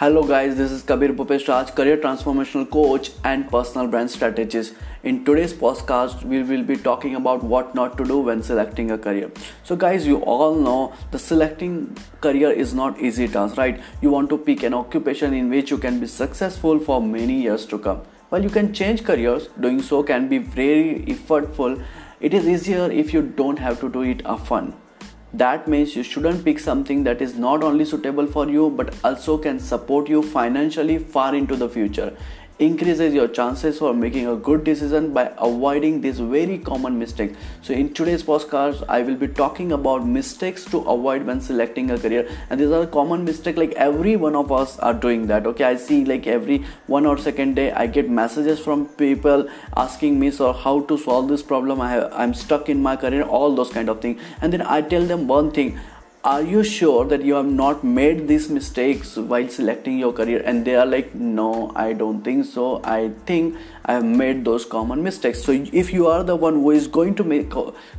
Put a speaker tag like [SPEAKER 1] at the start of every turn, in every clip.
[SPEAKER 1] Hello guys, this is Kabir Bhupesh career transformational coach and personal brand strategist. In today's podcast, we will be talking about what not to do when selecting a career. So guys, you all know the selecting career is not easy task, right? You want to pick an occupation in which you can be successful for many years to come. While you can change careers, doing so can be very effortful. It is easier if you don't have to do it often that means you shouldn't pick something that is not only suitable for you but also can support you financially far into the future increases your chances for making a good decision by avoiding this very common mistake. So in today's podcast i will be talking about mistakes to avoid when selecting a career. And these are common mistake like every one of us are doing that okay? I see like every one or second day i get messages from people asking me so how to solve this problem? I have, i'm stuck in my career all those kind of things and then i tell them one thing are you sure that you have not made these mistakes while selecting your career? And they are like no i don't think so. I think i have made those common mistakes. So if you are the one who is going to make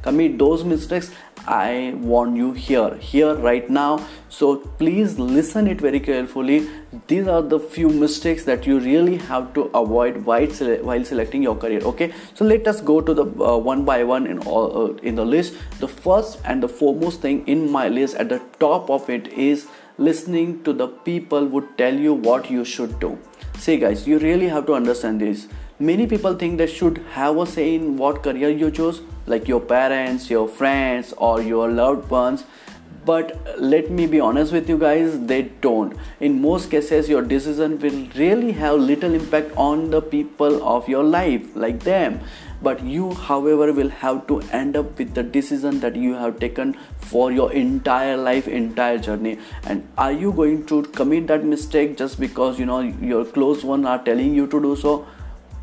[SPEAKER 1] commit those mistakes i warn you here here right now. So please listen it very carefully these are the few mistakes that you really have to avoid while, while selecting your career okay? So let us go to the uh, one by one in all uh, in the list. The first and the foremost thing in my list at the top of it is listening to the people who tell you what you should do. See guys you really have to understand this. Many people think they should have a say in what career you choose like your parents your friends or your loved ones but let me be honest with you guys they don't. In most cases your decision will really have little impact on the people of your life like them. But you however will have to end up with the decision that you have taken for your entire life entire journey. And are you going to commit that mistake just because you know your close one are telling you to do so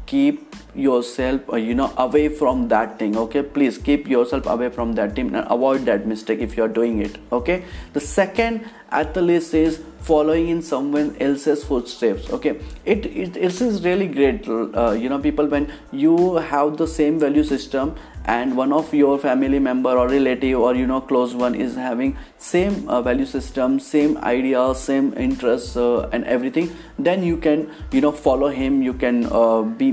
[SPEAKER 1] keep yourself uh, you know away from that thing okay? Please keep yourself away from that thing and avoid that mistake if you are doing it okay? The second at list is following in someone else's footsteps okay? It it, is really great uh, you know people when you have the same value system and one of your family member or relative or you know close one is having same uh, value system same idea same interests uh, and everything then you can you know follow him you can uh, be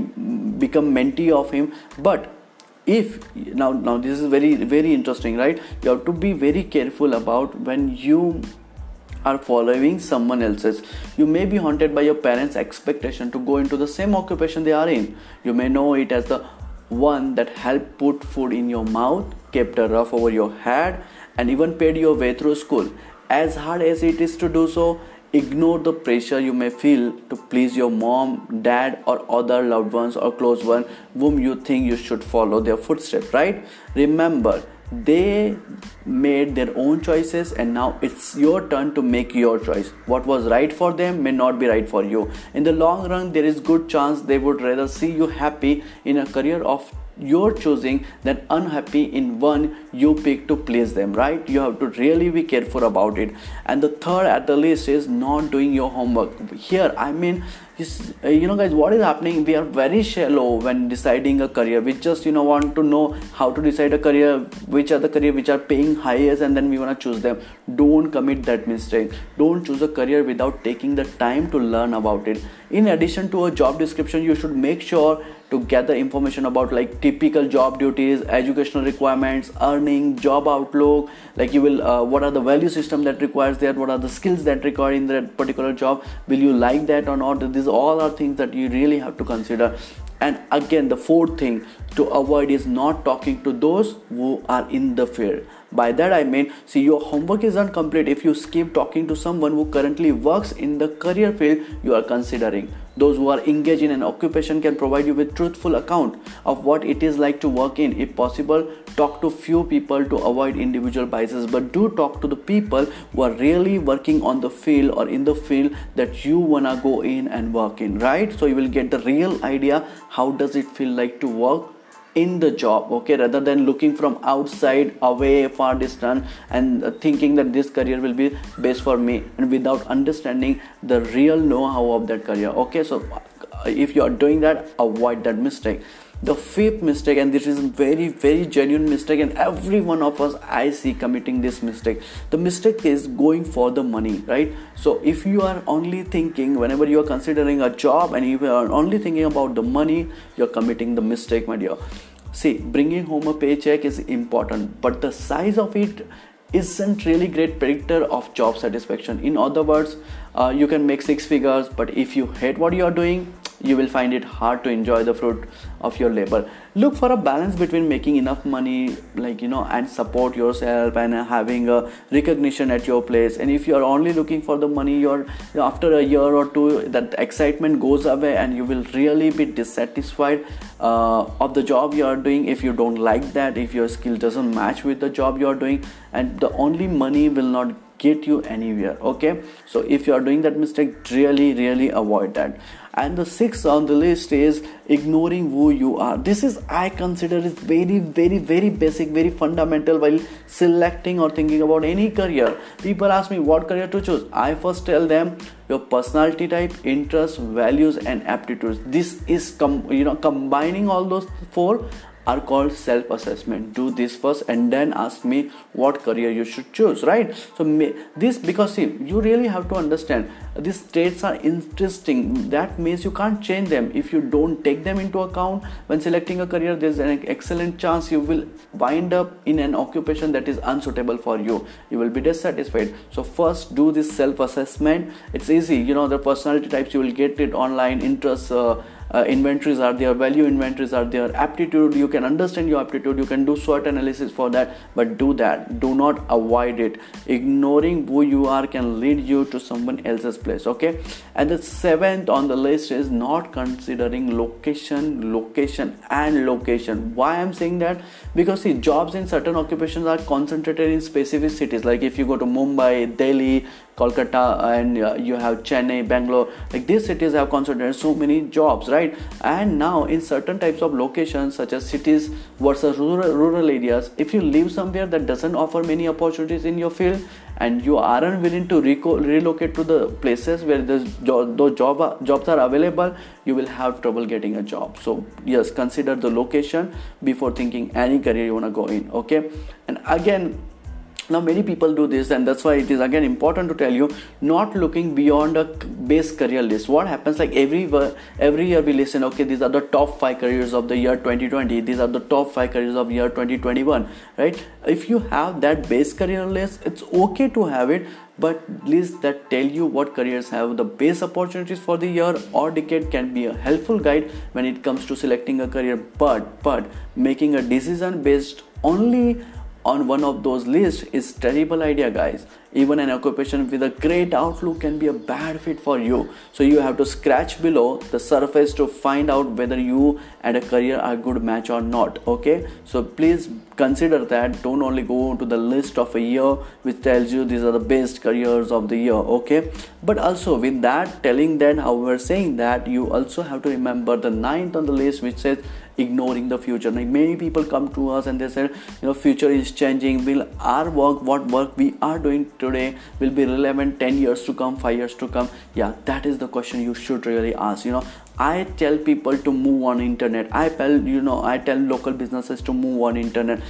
[SPEAKER 1] become mentee of him. But if now now this is very very interesting right? You have to be very careful about when you are following someone else's. You may be haunted by your parents' expectation to go into the same occupation they are in. You may know it as the one that helped put food in your mouth, kept a roof over your head, and even paid your way through school. As hard as it is to do so, ignore the pressure you may feel to please your mom, dad, or other loved ones or close ones whom you think you should follow their footsteps, right? Remember, they made their own choices and now it's your turn to make your choice. What was right for them may not be right for you. In the long run there is good chance they would rather see you happy in a career of your choosing than unhappy in one you pick to please them right? You have to really be careful about it. And the third at the list is not doing your homework. Here i mean uh, you know guys what is happening? We are very shallow when deciding a career. We just you know want to know how to decide a career which are the career which are paying highest and then we want to choose them. Don't commit that mistake. Don't choose a career without taking the time to learn about it. In addition to a job description you should make sure to gather information about like typical job duties educational requirements earning job outlook like you will uh, what are the value system that requires there what are the skills that require in that particular job will you like that or not? These all are things that you really have to consider. And again the fourth thing to avoid is not talking to those who are in the field by that i mean see your homework is incomplete if you skip talking to someone who currently works in the career field you are considering. Those who are engaged in an occupation can provide you with truthful account of what it is like to work in. If possible talk to few people to avoid individual biases but do talk to the people who are really working on the field or in the field that you wanna go in and work in right? So you will get the real idea how does it feel like to work in the job okay rather than looking from outside away far distance and thinking that this career will be best for me and without understanding the real know-how of that career okay? So if you are doing that avoid that mistake. The fifth mistake and this is very very genuine mistake and every one of us i see committing this mistake. The mistake is going for the money right? So if you are only thinking whenever you are considering a job and you are only thinking about the money you're committing the mistake my dear see bringing home a paycheck is important but the size of it isn't really great predictor of job satisfaction. In other words uh, you can make six figures but if you hate what you are doing you will find it hard to enjoy the fruit of your labor. Look for a balance between making enough money like you know and support yourself and having a recognition at your place. And if you are only looking for the money you're after a year or two that excitement goes away and you will really be dissatisfied uh, of the job you are doing if you don't like that if your skill doesn't match with the job you are doing. And the only money will not get you anywhere okay? So if you are doing that mistake really really avoid that and the sixth on the list is ignoring who you are. This is i consider is very very very basic very fundamental while selecting or thinking about any career. People ask me what career to choose? I first tell them your personality type interests values and aptitudes. This is com- you know combining all those four are called self assessment do this first and then ask me what career you should choose right? So this because see you really have to understand these traits are interesting. That means you can't change them. If you don't take them into account when selecting a career there's an excellent chance you will wind up in an occupation that is unsuitable for you. You will be dissatisfied. So first do this self assessment it's easy. You know the personality types you will get it online. Interests uh, uh, inventories are there value inventories are there aptitude you can understand your aptitude you can do SWOT analysis for that but do that. Do not avoid it. Ignoring who you are can lead you to someone else's place okay? And the seventh on the list is not considering location location and location. Why i'm saying that? Because see jobs in certain occupations are concentrated in specific cities. Like if you go to mumbai delhi Kolkata and uh, you have Chennai, Bangalore. Like these cities have concentrated so many jobs, right? And now in certain types of locations such as cities versus rural, rural areas, if you live somewhere that doesn't offer many opportunities in your field and you aren't willing to reco- relocate to the places where those, jo- those job, jobs are available, you will have trouble getting a job. So yes, consider the location before thinking any career you want to go in. Okay, and again now many people do this and that's why it is again important to tell you not looking beyond a base career list. What happens like every every year we listen okay these are the top 5 careers of the year 2020 these are the top 5 careers of year 2021 right? If you have that base career list it's okay to have it but lists that tell you what careers have the best opportunities for the year or decade can be a helpful guide when it comes to selecting a career. But but making a decision based only on one of those lists is terrible idea guys even an occupation with a great outlook can be a bad fit for you. So you have to scratch below the surface to find out whether you and a career are a good match or not okay? So please consider that. Don't only go to the list of a year which tells you these are the best careers of the year okay? But also with that telling that how we're saying that you also have to remember the ninth on the list which says ignoring the future. Like many people come to us and they say you know future is changing. Will our work what work we are doing today will be relevant 10 years to come 5 years to come. Yeah that is the question you should really ask you know. I tell people to move on internet. I tell you know i tell local businesses to move on internet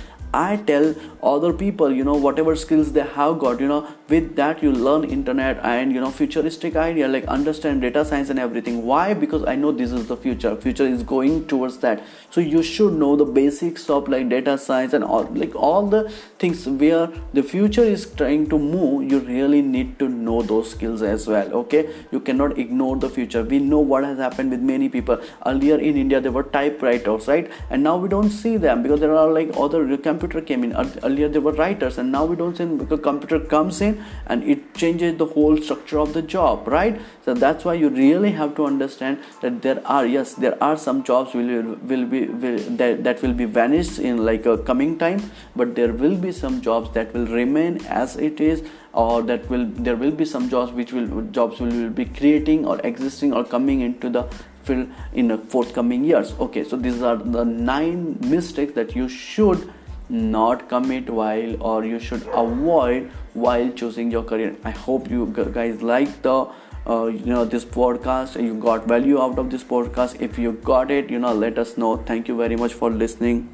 [SPEAKER 1] i tell other people you know whatever skills they have got you know with that you learn internet and you know futuristic idea like understand data science and everything. Why? Because i know this is the future. Future is going towards that. So you should know the basics of like data science and all like all the things where the future is trying to move you really need to know those skills as well okay? You cannot ignore the future. We know what has happened with many people. Earlier in india there were typewriters right? And now we don't see them because there are like other computer came in. Earlier there were writers and now we don't see because computer comes in and it changes the whole structure of the job right? So that's why you really have to understand that there are yes there are some jobs will will be will, that, that will be vanished in like a coming time but there will be some jobs that will remain as it is or that will there will be some jobs which will jobs will be creating or existing or coming into the field in the forthcoming years. Okay so these are the nine mistakes that you should not commit while or you should avoid while choosing your career. I hope you guys like the uh, you know this podcast. You got value out of this podcast. If you got it you know let us know. Thank you very much for listening